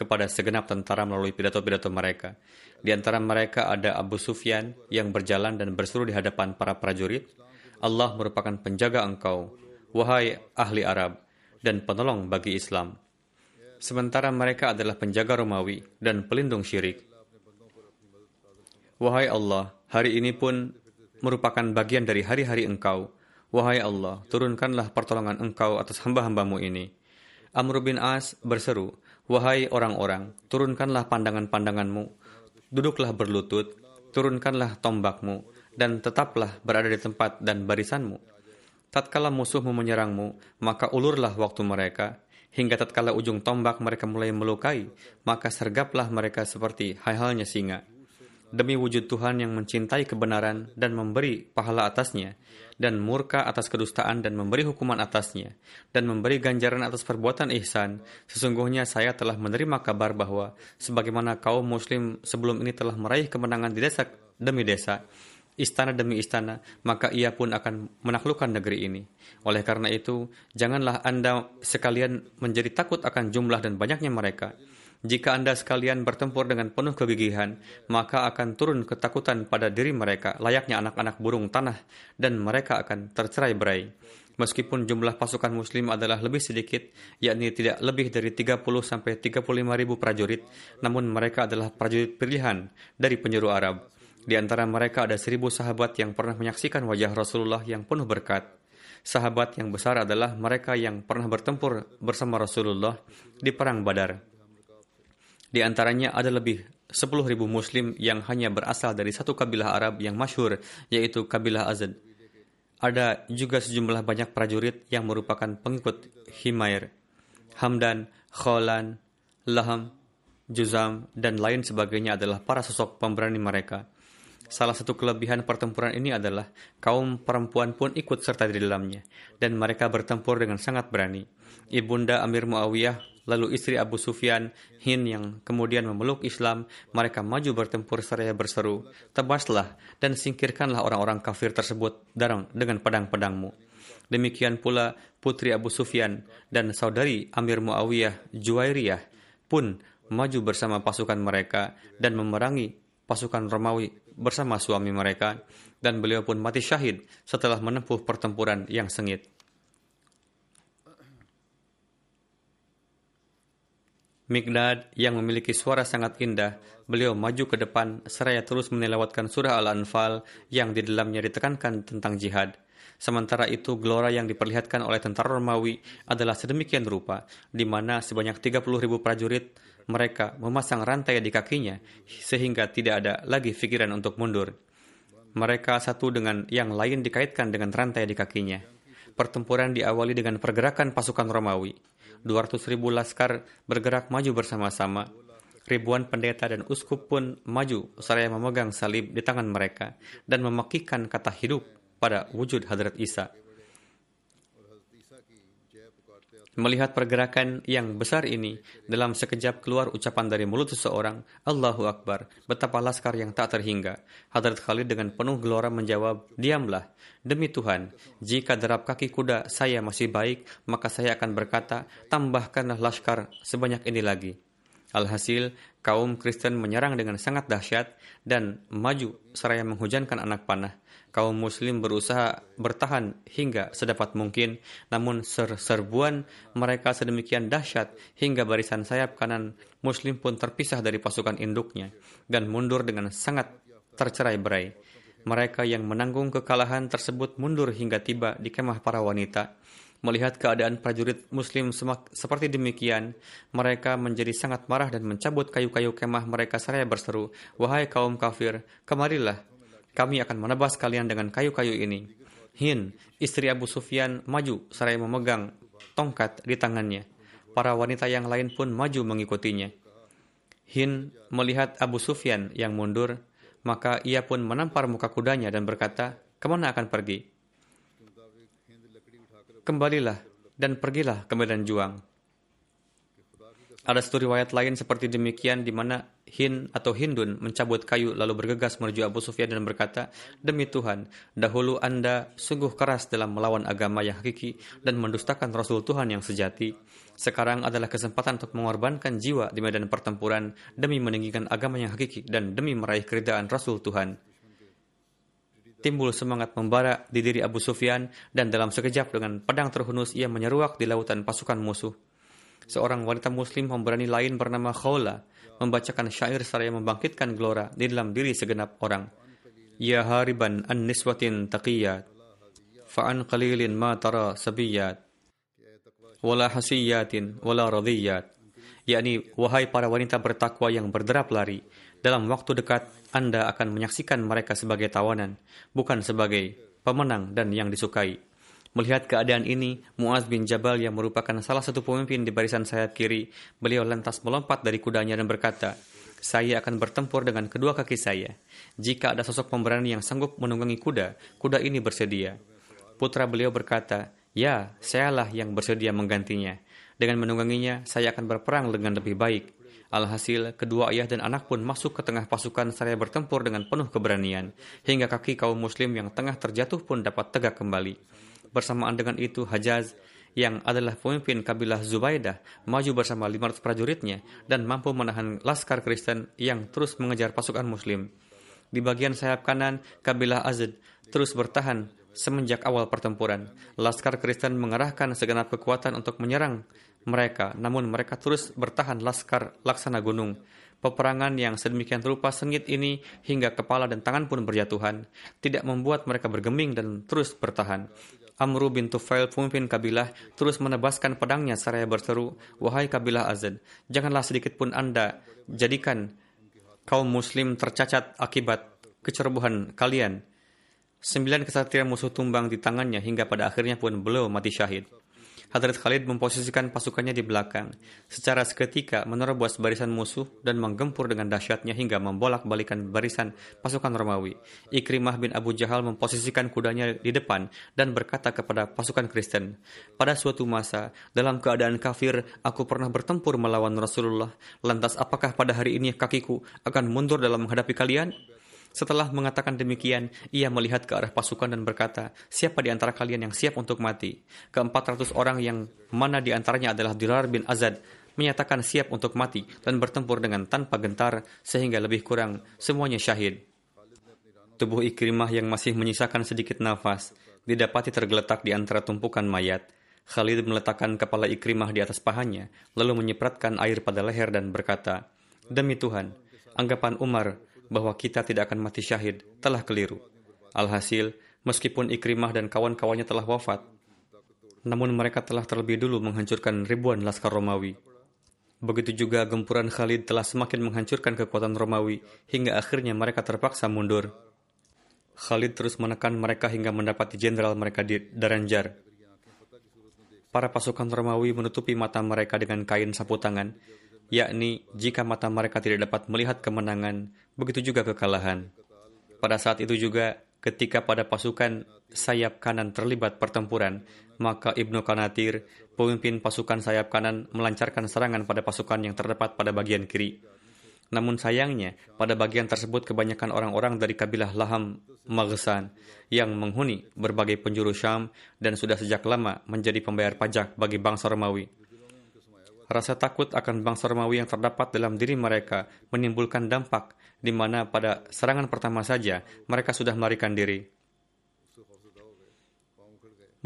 kepada segenap tentara melalui pidato-pidato mereka. Di antara mereka ada Abu Sufyan yang berjalan dan berseru di hadapan para prajurit, Allah merupakan penjaga engkau, wahai ahli Arab, dan penolong bagi Islam. Sementara mereka adalah penjaga Romawi dan pelindung syirik. Wahai Allah, hari ini pun merupakan bagian dari hari-hari Engkau. Wahai Allah, turunkanlah pertolongan Engkau atas hamba-hambamu ini. Amr bin As berseru, Wahai orang-orang, turunkanlah pandangan-pandanganmu. Duduklah berlutut, turunkanlah tombakmu, dan tetaplah berada di tempat dan barisanmu. Tatkala musuhmu menyerangmu, maka ulurlah waktu mereka, hingga tatkala ujung tombak mereka mulai melukai, maka sergaplah mereka seperti halnya singa. Demi wujud Tuhan yang mencintai kebenaran dan memberi pahala atasnya, dan murka atas kedustaan dan memberi hukuman atasnya, dan memberi ganjaran atas perbuatan ihsan, sesungguhnya saya telah menerima kabar bahwa sebagaimana kaum muslim sebelum ini telah meraih kemenangan di desa demi desa, istana demi istana, maka ia pun akan menaklukkan negeri ini. Oleh karena itu, janganlah Anda sekalian menjadi takut akan jumlah dan banyaknya mereka. Jika Anda sekalian bertempur dengan penuh kegigihan, maka akan turun ketakutan pada diri mereka, layaknya anak-anak burung tanah, dan mereka akan tercerai berai. Meskipun jumlah pasukan muslim adalah lebih sedikit, yakni tidak lebih dari 30 sampai 35 ribu prajurit, namun mereka adalah prajurit pilihan dari penjuru Arab. Di antara mereka ada seribu sahabat yang pernah menyaksikan wajah Rasulullah yang penuh berkat. Sahabat yang besar adalah mereka yang pernah bertempur bersama Rasulullah di Perang Badar. Di antaranya ada lebih 10.000 muslim yang hanya berasal dari satu kabilah Arab yang masyhur, yaitu kabilah Azad. Ada juga sejumlah banyak prajurit yang merupakan pengikut Himair, Hamdan, Kholan, Laham, Juzam, dan lain sebagainya adalah para sosok pemberani mereka. Salah satu kelebihan pertempuran ini adalah kaum perempuan pun ikut serta di dalamnya, dan mereka bertempur dengan sangat berani. Ibunda Amir Muawiyah, lalu istri Abu Sufyan, Hin yang kemudian memeluk Islam, mereka maju bertempur seraya berseru, tebaslah dan singkirkanlah orang-orang kafir tersebut dengan pedang-pedangmu. Demikian pula putri Abu Sufyan dan saudari Amir Muawiyah, Juwairiyah, pun maju bersama pasukan mereka dan memerangi pasukan Romawi bersama suami mereka, dan beliau pun mati syahid setelah menempuh pertempuran yang sengit. Migdad yang memiliki suara sangat indah, beliau maju ke depan seraya terus menelawatkan surah Al-Anfal yang di dalamnya ditekankan tentang jihad. Sementara itu, gelora yang diperlihatkan oleh tentara Romawi adalah sedemikian rupa, di mana sebanyak 30 ribu prajurit mereka memasang rantai di kakinya sehingga tidak ada lagi pikiran untuk mundur. Mereka satu dengan yang lain dikaitkan dengan rantai di kakinya. Pertempuran diawali dengan pergerakan pasukan Romawi. 200 ribu laskar bergerak maju bersama-sama. Ribuan pendeta dan uskup pun maju seraya memegang salib di tangan mereka dan memakikan kata hidup pada wujud Hadrat Isa. Melihat pergerakan yang besar ini, dalam sekejap keluar ucapan dari mulut seseorang, Allahu Akbar, betapa laskar yang tak terhingga. Hadrat Khalid dengan penuh gelora menjawab, Diamlah, demi Tuhan, jika derap kaki kuda saya masih baik, maka saya akan berkata, tambahkanlah laskar sebanyak ini lagi. Alhasil, kaum Kristen menyerang dengan sangat dahsyat dan maju seraya menghujankan anak panah kaum muslim berusaha bertahan hingga sedapat mungkin, namun ser-serbuan mereka sedemikian dahsyat hingga barisan sayap kanan muslim pun terpisah dari pasukan induknya dan mundur dengan sangat tercerai berai. Mereka yang menanggung kekalahan tersebut mundur hingga tiba di kemah para wanita. Melihat keadaan prajurit muslim seperti demikian, mereka menjadi sangat marah dan mencabut kayu-kayu kemah mereka seraya berseru, Wahai kaum kafir, kemarilah, kami akan menebas kalian dengan kayu-kayu ini. Hin, istri Abu Sufyan, maju seraya memegang tongkat di tangannya. Para wanita yang lain pun maju mengikutinya. Hin melihat Abu Sufyan yang mundur, maka ia pun menampar muka kudanya dan berkata, ke mana akan pergi? Kembalilah dan pergilah ke medan juang. Ada satu riwayat lain seperti demikian di mana Hin atau Hindun mencabut kayu lalu bergegas menuju Abu Sufyan dan berkata, Demi Tuhan, dahulu Anda sungguh keras dalam melawan agama yang hakiki dan mendustakan Rasul Tuhan yang sejati. Sekarang adalah kesempatan untuk mengorbankan jiwa di medan pertempuran demi meninggikan agama yang hakiki dan demi meraih keridaan Rasul Tuhan. Timbul semangat membara di diri Abu Sufyan dan dalam sekejap dengan pedang terhunus ia menyeruak di lautan pasukan musuh seorang wanita muslim pemberani lain bernama Khawla membacakan syair seraya membangkitkan gelora di dalam diri segenap orang. Ya hariban an niswatin taqiyat fa'an qalilin ma tara sabiyat wala hasiyatin wala radiyat yakni wahai para wanita bertakwa yang berderap lari dalam waktu dekat Anda akan menyaksikan mereka sebagai tawanan, bukan sebagai pemenang dan yang disukai. Melihat keadaan ini, Muaz bin Jabal yang merupakan salah satu pemimpin di barisan sayap kiri, beliau lantas melompat dari kudanya dan berkata, saya akan bertempur dengan kedua kaki saya. Jika ada sosok pemberani yang sanggup menunggangi kuda, kuda ini bersedia. Putra beliau berkata, ya, sayalah yang bersedia menggantinya. Dengan menungganginya, saya akan berperang dengan lebih baik. Alhasil, kedua ayah dan anak pun masuk ke tengah pasukan saya bertempur dengan penuh keberanian, hingga kaki kaum muslim yang tengah terjatuh pun dapat tegak kembali. Bersamaan dengan itu, Hajaz yang adalah pemimpin kabilah Zubaidah maju bersama 500 prajuritnya dan mampu menahan laskar Kristen yang terus mengejar pasukan Muslim. Di bagian sayap kanan, kabilah Azad terus bertahan semenjak awal pertempuran. Laskar Kristen mengerahkan segenap kekuatan untuk menyerang mereka, namun mereka terus bertahan laskar laksana gunung. Peperangan yang sedemikian rupa sengit ini hingga kepala dan tangan pun berjatuhan, tidak membuat mereka bergeming dan terus bertahan. Amru bin Tufail, pemimpin kabilah, terus menebaskan pedangnya seraya berseru, Wahai kabilah Azad, janganlah sedikit pun Anda jadikan kaum muslim tercacat akibat kecerobohan kalian. Sembilan kesatria musuh tumbang di tangannya hingga pada akhirnya pun beliau mati syahid. Hadrat Khalid memposisikan pasukannya di belakang, secara seketika menerobos barisan musuh dan menggempur dengan dahsyatnya hingga membolak-balikan barisan pasukan Romawi. Ikrimah bin Abu Jahal memposisikan kudanya di depan dan berkata kepada pasukan Kristen, Pada suatu masa, dalam keadaan kafir, aku pernah bertempur melawan Rasulullah. Lantas apakah pada hari ini kakiku akan mundur dalam menghadapi kalian? Setelah mengatakan demikian, ia melihat ke arah pasukan dan berkata, siapa di antara kalian yang siap untuk mati? Keempat ratus orang yang mana di antaranya adalah Dirar bin Azad, menyatakan siap untuk mati dan bertempur dengan tanpa gentar sehingga lebih kurang semuanya syahid. Tubuh Ikrimah yang masih menyisakan sedikit nafas didapati tergeletak di antara tumpukan mayat. Khalid meletakkan kepala Ikrimah di atas pahanya, lalu menyipratkan air pada leher dan berkata, Demi Tuhan, anggapan Umar bahwa kita tidak akan mati syahid telah keliru. Alhasil, meskipun Ikrimah dan kawan-kawannya telah wafat, namun mereka telah terlebih dulu menghancurkan ribuan laskar Romawi. Begitu juga gempuran Khalid telah semakin menghancurkan kekuatan Romawi hingga akhirnya mereka terpaksa mundur. Khalid terus menekan mereka hingga mendapati jenderal mereka di Daranjar. Para pasukan Romawi menutupi mata mereka dengan kain sapu tangan yakni jika mata mereka tidak dapat melihat kemenangan, begitu juga kekalahan. Pada saat itu juga, ketika pada pasukan sayap kanan terlibat pertempuran, maka Ibnu Kanatir, pemimpin pasukan sayap kanan, melancarkan serangan pada pasukan yang terdapat pada bagian kiri. Namun sayangnya, pada bagian tersebut kebanyakan orang-orang dari kabilah Laham Maghsan yang menghuni berbagai penjuru Syam dan sudah sejak lama menjadi pembayar pajak bagi bangsa Romawi. Rasa takut akan bangsa Romawi yang terdapat dalam diri mereka menimbulkan dampak di mana pada serangan pertama saja mereka sudah melarikan diri.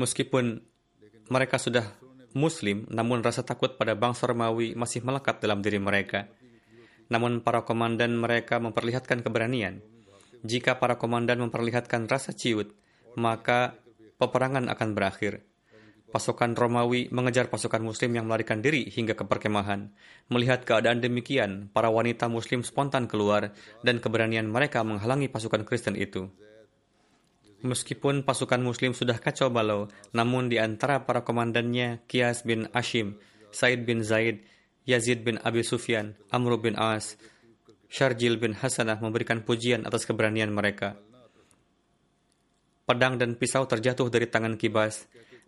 Meskipun mereka sudah muslim, namun rasa takut pada bangsa Romawi masih melekat dalam diri mereka. Namun para komandan mereka memperlihatkan keberanian. Jika para komandan memperlihatkan rasa ciut, maka peperangan akan berakhir. Pasukan Romawi mengejar pasukan Muslim yang melarikan diri hingga ke perkemahan. Melihat keadaan demikian, para wanita Muslim spontan keluar dan keberanian mereka menghalangi pasukan Kristen itu. Meskipun pasukan Muslim sudah kacau balau, namun di antara para komandannya Kias bin Ashim, Said bin Zaid, Yazid bin Abi Sufyan, Amr bin As, Sharjil bin Hasanah memberikan pujian atas keberanian mereka. Pedang dan pisau terjatuh dari tangan Kibas,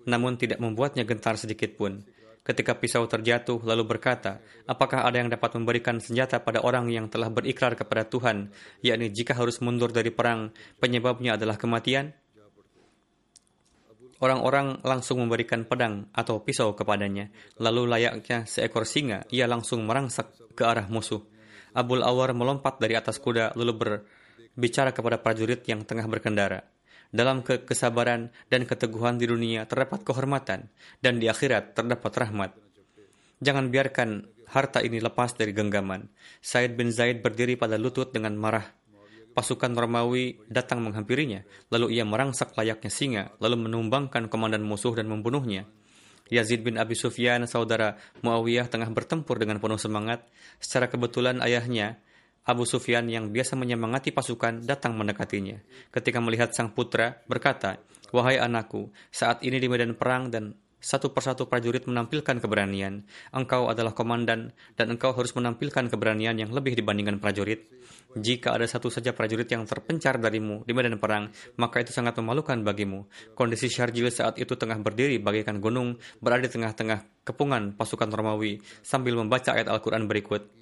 namun tidak membuatnya gentar sedikit pun. Ketika pisau terjatuh, lalu berkata, apakah ada yang dapat memberikan senjata pada orang yang telah berikrar kepada Tuhan, yakni jika harus mundur dari perang, penyebabnya adalah kematian? Orang-orang langsung memberikan pedang atau pisau kepadanya, lalu layaknya seekor singa, ia langsung merangsak ke arah musuh. Abul Awar melompat dari atas kuda lalu berbicara kepada prajurit yang tengah berkendara. Dalam ke kesabaran dan keteguhan di dunia terdapat kehormatan, dan di akhirat terdapat rahmat. Jangan biarkan harta ini lepas dari genggaman. Said bin Zaid berdiri pada lutut dengan marah. Pasukan Romawi datang menghampirinya, lalu ia merangsak layaknya singa, lalu menumbangkan komandan musuh dan membunuhnya. Yazid bin Abi Sufyan, saudara Muawiyah tengah bertempur dengan penuh semangat. Secara kebetulan ayahnya Abu Sufyan yang biasa menyemangati pasukan datang mendekatinya. Ketika melihat sang putra, berkata, Wahai anakku, saat ini di medan perang dan satu persatu prajurit menampilkan keberanian. Engkau adalah komandan dan engkau harus menampilkan keberanian yang lebih dibandingkan prajurit. Jika ada satu saja prajurit yang terpencar darimu di medan perang, maka itu sangat memalukan bagimu. Kondisi Syarjil saat itu tengah berdiri bagaikan gunung, berada di tengah-tengah kepungan pasukan Romawi sambil membaca ayat Al-Quran berikut.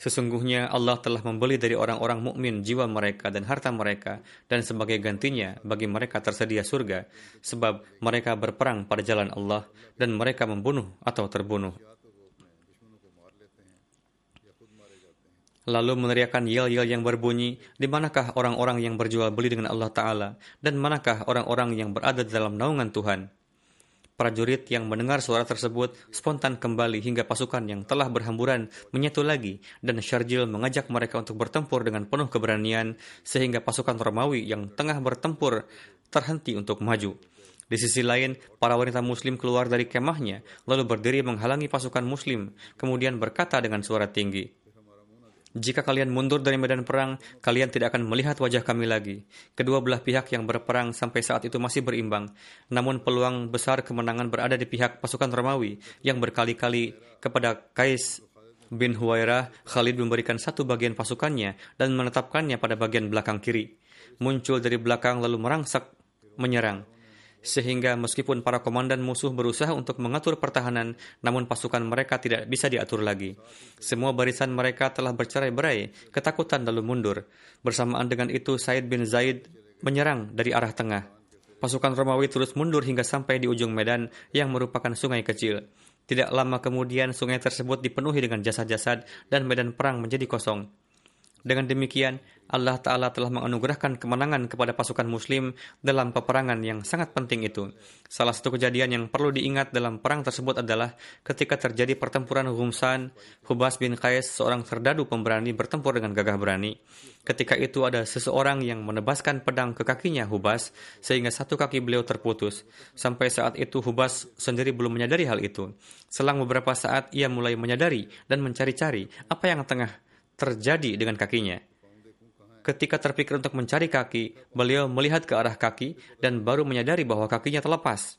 Sesungguhnya Allah telah membeli dari orang-orang mukmin jiwa mereka dan harta mereka dan sebagai gantinya bagi mereka tersedia surga sebab mereka berperang pada jalan Allah dan mereka membunuh atau terbunuh. Lalu meneriakan yel-yel yang berbunyi, di manakah orang-orang yang berjual beli dengan Allah Ta'ala, dan manakah orang-orang yang berada dalam naungan Tuhan. Prajurit yang mendengar suara tersebut spontan kembali hingga pasukan yang telah berhamburan menyatu lagi dan Syarjil mengajak mereka untuk bertempur dengan penuh keberanian sehingga pasukan Romawi yang tengah bertempur terhenti untuk maju. Di sisi lain, para wanita muslim keluar dari kemahnya lalu berdiri menghalangi pasukan muslim kemudian berkata dengan suara tinggi, jika kalian mundur dari medan perang, kalian tidak akan melihat wajah kami lagi. Kedua belah pihak yang berperang sampai saat itu masih berimbang. Namun peluang besar kemenangan berada di pihak pasukan Romawi yang berkali-kali kepada Kais bin Huwairah, Khalid memberikan satu bagian pasukannya dan menetapkannya pada bagian belakang kiri. Muncul dari belakang lalu merangsak menyerang sehingga meskipun para komandan musuh berusaha untuk mengatur pertahanan, namun pasukan mereka tidak bisa diatur lagi. Semua barisan mereka telah bercerai-berai, ketakutan lalu mundur. Bersamaan dengan itu, Said bin Zaid menyerang dari arah tengah. Pasukan Romawi terus mundur hingga sampai di ujung medan yang merupakan sungai kecil. Tidak lama kemudian sungai tersebut dipenuhi dengan jasad-jasad dan medan perang menjadi kosong. Dengan demikian, Allah Ta'ala telah menganugerahkan kemenangan kepada pasukan muslim dalam peperangan yang sangat penting itu. Salah satu kejadian yang perlu diingat dalam perang tersebut adalah ketika terjadi pertempuran Humsan, Hubas bin Qais, seorang terdadu pemberani bertempur dengan gagah berani. Ketika itu ada seseorang yang menebaskan pedang ke kakinya Hubas, sehingga satu kaki beliau terputus. Sampai saat itu Hubas sendiri belum menyadari hal itu. Selang beberapa saat ia mulai menyadari dan mencari-cari apa yang tengah terjadi dengan kakinya. Ketika terpikir untuk mencari kaki, beliau melihat ke arah kaki dan baru menyadari bahwa kakinya terlepas.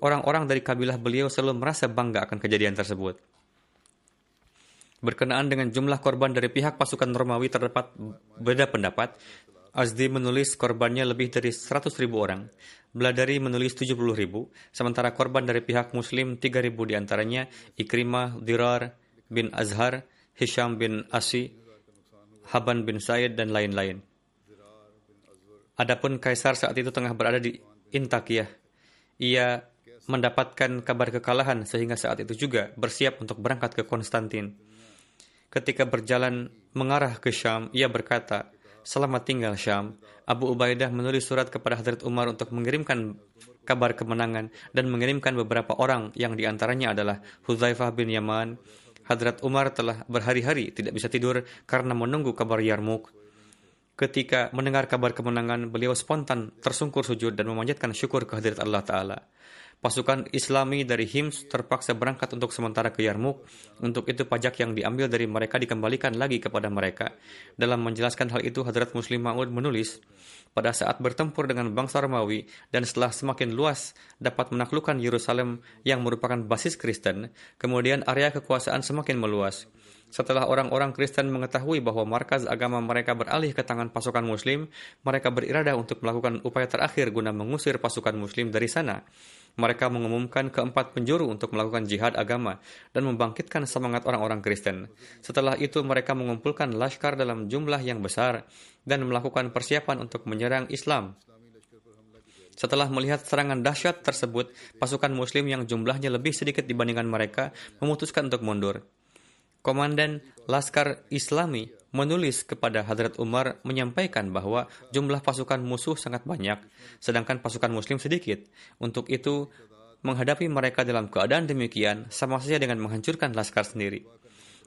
Orang-orang dari kabilah beliau selalu merasa bangga akan kejadian tersebut. Berkenaan dengan jumlah korban dari pihak pasukan Romawi terdapat beda pendapat. Azdi menulis korbannya lebih dari 100 ribu orang. Bladari menulis 70 ribu, sementara korban dari pihak muslim 3 ribu di antaranya Ikrimah, Dirar, bin Azhar, Hisham bin Asi, Haban bin Said, dan lain-lain. Adapun Kaisar saat itu tengah berada di Intakiyah. Ia mendapatkan kabar kekalahan sehingga saat itu juga bersiap untuk berangkat ke Konstantin. Ketika berjalan mengarah ke Syam, ia berkata, Selamat tinggal Syam. Abu Ubaidah menulis surat kepada Hadrat Umar untuk mengirimkan kabar kemenangan dan mengirimkan beberapa orang yang di antaranya adalah Huzaifah bin Yaman, Hadrat Umar telah berhari-hari tidak bisa tidur karena menunggu kabar Yarmuk. Ketika mendengar kabar kemenangan, beliau spontan tersungkur sujud dan memanjatkan syukur kehadirat Allah Ta'ala. Pasukan Islami dari Hims terpaksa berangkat untuk sementara ke Yarmuk. Untuk itu pajak yang diambil dari mereka dikembalikan lagi kepada mereka. Dalam menjelaskan hal itu, Hadrat Muslim Ma'ud menulis, pada saat bertempur dengan bangsa Romawi dan setelah semakin luas dapat menaklukkan Yerusalem yang merupakan basis Kristen, kemudian area kekuasaan semakin meluas. Setelah orang-orang Kristen mengetahui bahwa markas agama mereka beralih ke tangan pasukan Muslim, mereka beriradah untuk melakukan upaya terakhir guna mengusir pasukan Muslim dari sana. Mereka mengumumkan keempat penjuru untuk melakukan jihad agama dan membangkitkan semangat orang-orang Kristen. Setelah itu, mereka mengumpulkan laskar dalam jumlah yang besar dan melakukan persiapan untuk menyerang Islam. Setelah melihat serangan dahsyat tersebut, pasukan Muslim yang jumlahnya lebih sedikit dibandingkan mereka memutuskan untuk mundur. Komandan Laskar Islami menulis kepada Hadrat Umar menyampaikan bahwa jumlah pasukan musuh sangat banyak, sedangkan pasukan muslim sedikit. Untuk itu, menghadapi mereka dalam keadaan demikian sama saja dengan menghancurkan laskar sendiri.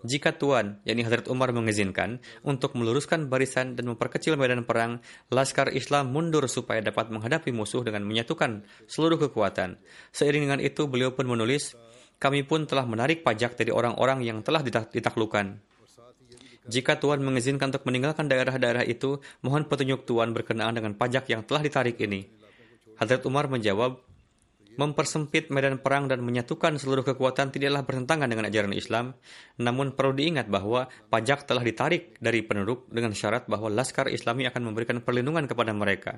Jika Tuan, yakni Hadrat Umar mengizinkan untuk meluruskan barisan dan memperkecil medan perang, Laskar Islam mundur supaya dapat menghadapi musuh dengan menyatukan seluruh kekuatan. Seiring dengan itu, beliau pun menulis, kami pun telah menarik pajak dari orang-orang yang telah ditaklukkan. Jika Tuan mengizinkan untuk meninggalkan daerah-daerah itu, mohon petunjuk Tuan berkenaan dengan pajak yang telah ditarik ini. Hadrat Umar menjawab, Mempersempit medan perang dan menyatukan seluruh kekuatan tidaklah bertentangan dengan ajaran Islam, namun perlu diingat bahwa pajak telah ditarik dari penduduk dengan syarat bahwa Laskar Islami akan memberikan perlindungan kepada mereka.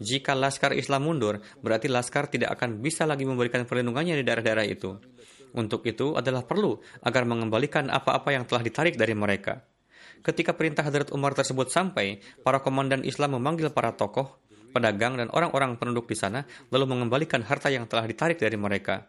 Jika Laskar Islam mundur, berarti Laskar tidak akan bisa lagi memberikan perlindungannya di daerah-daerah itu. Untuk itu adalah perlu agar mengembalikan apa-apa yang telah ditarik dari mereka. Ketika perintah Hadrat Umar tersebut sampai, para komandan Islam memanggil para tokoh, pedagang, dan orang-orang penduduk di sana, lalu mengembalikan harta yang telah ditarik dari mereka.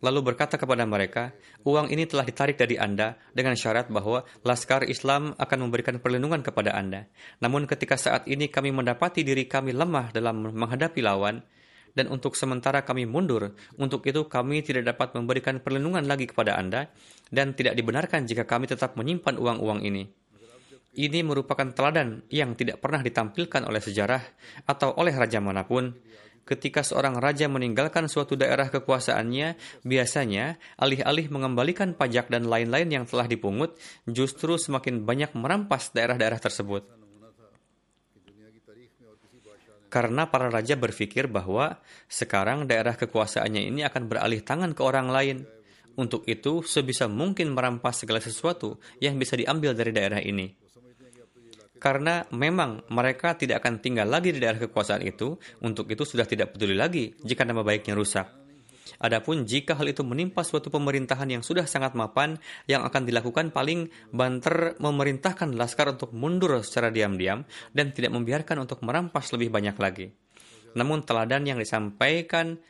Lalu berkata kepada mereka, uang ini telah ditarik dari Anda dengan syarat bahwa Laskar Islam akan memberikan perlindungan kepada Anda. Namun ketika saat ini kami mendapati diri kami lemah dalam menghadapi lawan, dan untuk sementara kami mundur, untuk itu kami tidak dapat memberikan perlindungan lagi kepada Anda, dan tidak dibenarkan jika kami tetap menyimpan uang-uang ini. Ini merupakan teladan yang tidak pernah ditampilkan oleh sejarah atau oleh raja mana pun. Ketika seorang raja meninggalkan suatu daerah kekuasaannya, biasanya alih-alih mengembalikan pajak dan lain-lain yang telah dipungut, justru semakin banyak merampas daerah-daerah tersebut. Karena para raja berpikir bahwa sekarang daerah kekuasaannya ini akan beralih tangan ke orang lain. Untuk itu, sebisa mungkin merampas segala sesuatu yang bisa diambil dari daerah ini karena memang mereka tidak akan tinggal lagi di daerah kekuasaan itu, untuk itu sudah tidak peduli lagi jika nama baiknya rusak. Adapun jika hal itu menimpa suatu pemerintahan yang sudah sangat mapan, yang akan dilakukan paling banter memerintahkan laskar untuk mundur secara diam-diam dan tidak membiarkan untuk merampas lebih banyak lagi. Namun teladan yang disampaikan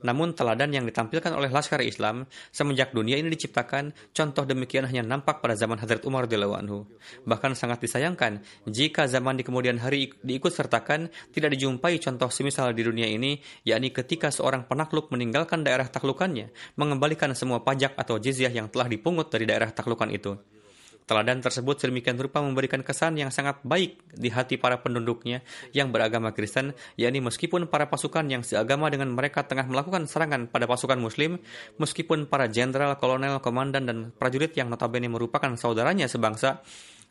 namun teladan yang ditampilkan oleh Laskar Islam semenjak dunia ini diciptakan, contoh demikian hanya nampak pada zaman Hadrat Umar radhiyallahu anhu. Bahkan sangat disayangkan jika zaman di kemudian hari diikut sertakan tidak dijumpai contoh semisal di dunia ini, yakni ketika seorang penakluk meninggalkan daerah taklukannya, mengembalikan semua pajak atau jizyah yang telah dipungut dari daerah taklukan itu. Teladan tersebut sedemikian rupa memberikan kesan yang sangat baik di hati para penduduknya yang beragama Kristen, yakni meskipun para pasukan yang seagama dengan mereka tengah melakukan serangan pada pasukan Muslim, meskipun para jenderal, kolonel, komandan, dan prajurit yang notabene merupakan saudaranya sebangsa,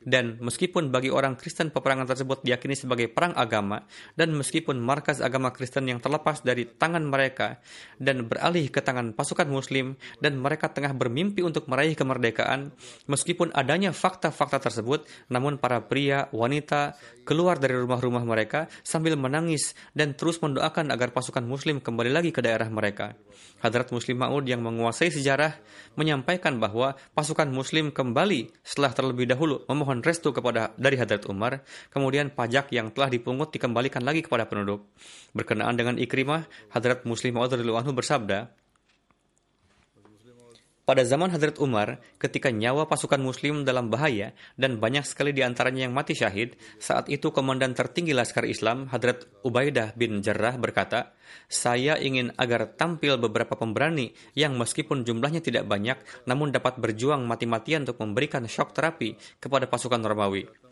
dan meskipun bagi orang Kristen peperangan tersebut diyakini sebagai perang agama, dan meskipun markas agama Kristen yang terlepas dari tangan mereka dan beralih ke tangan pasukan Muslim, dan mereka tengah bermimpi untuk meraih kemerdekaan, meskipun adanya fakta-fakta tersebut, namun para pria, wanita keluar dari rumah-rumah mereka sambil menangis dan terus mendoakan agar pasukan Muslim kembali lagi ke daerah mereka. Hadrat Muslim Ma'ud yang menguasai sejarah menyampaikan bahwa pasukan Muslim kembali setelah terlebih dahulu memohon restu kepada dari Hadrat Umar, kemudian pajak yang telah dipungut dikembalikan lagi kepada penduduk. Berkenaan dengan Ikrimah, Hadrat Muslim Ma'ud bersabda, pada zaman Hadrat Umar, ketika nyawa pasukan muslim dalam bahaya dan banyak sekali di antaranya yang mati syahid, saat itu komandan tertinggi Laskar Islam, Hadrat Ubaidah bin Jarrah berkata, saya ingin agar tampil beberapa pemberani yang meskipun jumlahnya tidak banyak, namun dapat berjuang mati-matian untuk memberikan shock terapi kepada pasukan Romawi.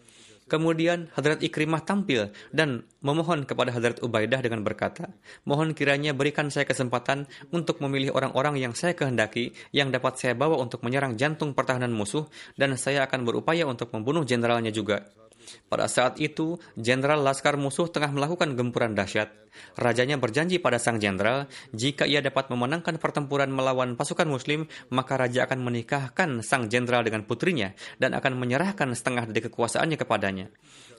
Kemudian Hadrat Ikrimah tampil dan memohon kepada Hadrat Ubaidah dengan berkata, Mohon kiranya berikan saya kesempatan untuk memilih orang-orang yang saya kehendaki yang dapat saya bawa untuk menyerang jantung pertahanan musuh dan saya akan berupaya untuk membunuh jenderalnya juga. Pada saat itu, jenderal Laskar musuh tengah melakukan gempuran dahsyat. Rajanya berjanji pada sang jenderal, jika ia dapat memenangkan pertempuran melawan pasukan muslim, maka raja akan menikahkan sang jenderal dengan putrinya dan akan menyerahkan setengah dari kekuasaannya kepadanya.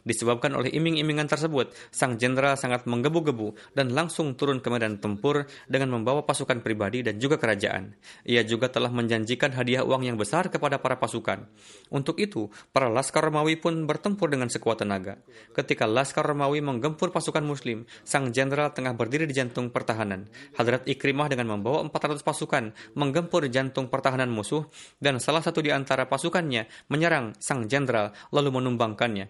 Disebabkan oleh iming-imingan tersebut, sang jenderal sangat menggebu-gebu dan langsung turun ke medan tempur dengan membawa pasukan pribadi dan juga kerajaan. Ia juga telah menjanjikan hadiah uang yang besar kepada para pasukan. Untuk itu, para laskar Romawi pun bertempur dengan sekuat tenaga. Ketika laskar Romawi menggempur pasukan muslim, sang jenderal tengah berdiri di jantung pertahanan. Hadrat Ikrimah dengan membawa 400 pasukan menggempur jantung pertahanan musuh dan salah satu di antara pasukannya menyerang sang jenderal lalu menumbangkannya.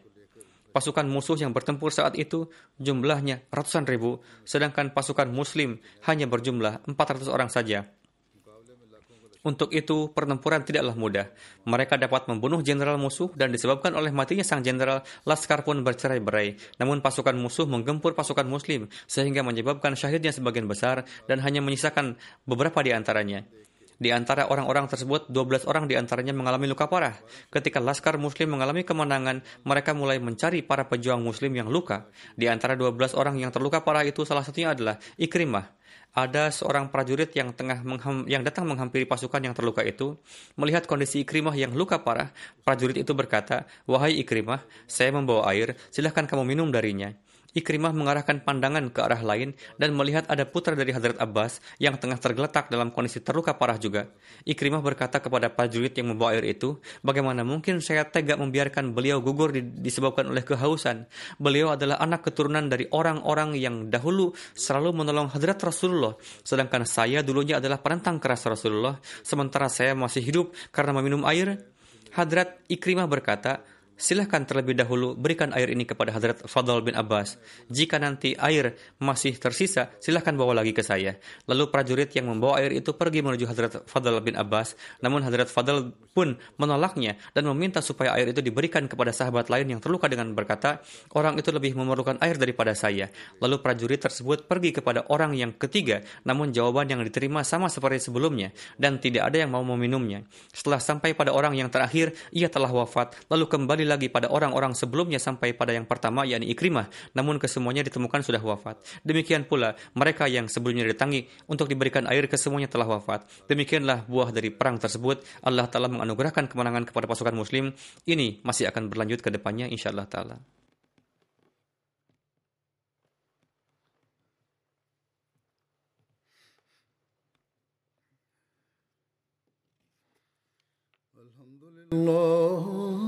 pasukan musuh yang bertempur saat itu jumlahnya ratusan ribu, sedangkan pasukan muslim hanya berjumlah 400 orang saja. Untuk itu, pertempuran tidaklah mudah. Mereka dapat membunuh jenderal musuh dan disebabkan oleh matinya sang jenderal, Laskar pun bercerai-berai. Namun pasukan musuh menggempur pasukan muslim sehingga menyebabkan syahidnya sebagian besar dan hanya menyisakan beberapa di antaranya. Di antara orang-orang tersebut, 12 orang di antaranya mengalami luka parah. Ketika Laskar Muslim mengalami kemenangan, mereka mulai mencari para pejuang Muslim yang luka. Di antara 12 orang yang terluka parah itu, salah satunya adalah Ikrimah. Ada seorang prajurit yang tengah yang datang menghampiri pasukan yang terluka itu, melihat kondisi Ikrimah yang luka parah, prajurit itu berkata, "Wahai Ikrimah, saya membawa air, silahkan kamu minum darinya." Ikrimah mengarahkan pandangan ke arah lain dan melihat ada putra dari Hadrat Abbas yang tengah tergeletak dalam kondisi terluka parah juga. Ikrimah berkata kepada prajurit yang membawa air itu, bagaimana mungkin saya tega membiarkan beliau gugur disebabkan oleh kehausan. Beliau adalah anak keturunan dari orang-orang yang dahulu selalu menolong Hadrat Rasulullah, sedangkan saya dulunya adalah penentang keras Rasulullah, sementara saya masih hidup karena meminum air. Hadrat Ikrimah berkata, silahkan terlebih dahulu berikan air ini kepada Hadrat Fadl bin Abbas. Jika nanti air masih tersisa, silahkan bawa lagi ke saya. Lalu prajurit yang membawa air itu pergi menuju Hadrat Fadl bin Abbas. Namun Hadrat Fadl pun menolaknya dan meminta supaya air itu diberikan kepada sahabat lain yang terluka dengan berkata, orang itu lebih memerlukan air daripada saya. Lalu prajurit tersebut pergi kepada orang yang ketiga, namun jawaban yang diterima sama seperti sebelumnya dan tidak ada yang mau meminumnya. Setelah sampai pada orang yang terakhir, ia telah wafat, lalu kembali lagi pada orang-orang sebelumnya sampai pada yang pertama yakni Ikrimah, namun kesemuanya ditemukan sudah wafat. Demikian pula mereka yang sebelumnya didatangi untuk diberikan air kesemuanya telah wafat. Demikianlah buah dari perang tersebut. Allah Ta'ala menganugerahkan kemenangan kepada pasukan muslim. Ini masih akan berlanjut ke depannya insyaAllah Ta'ala. Alhamdulillah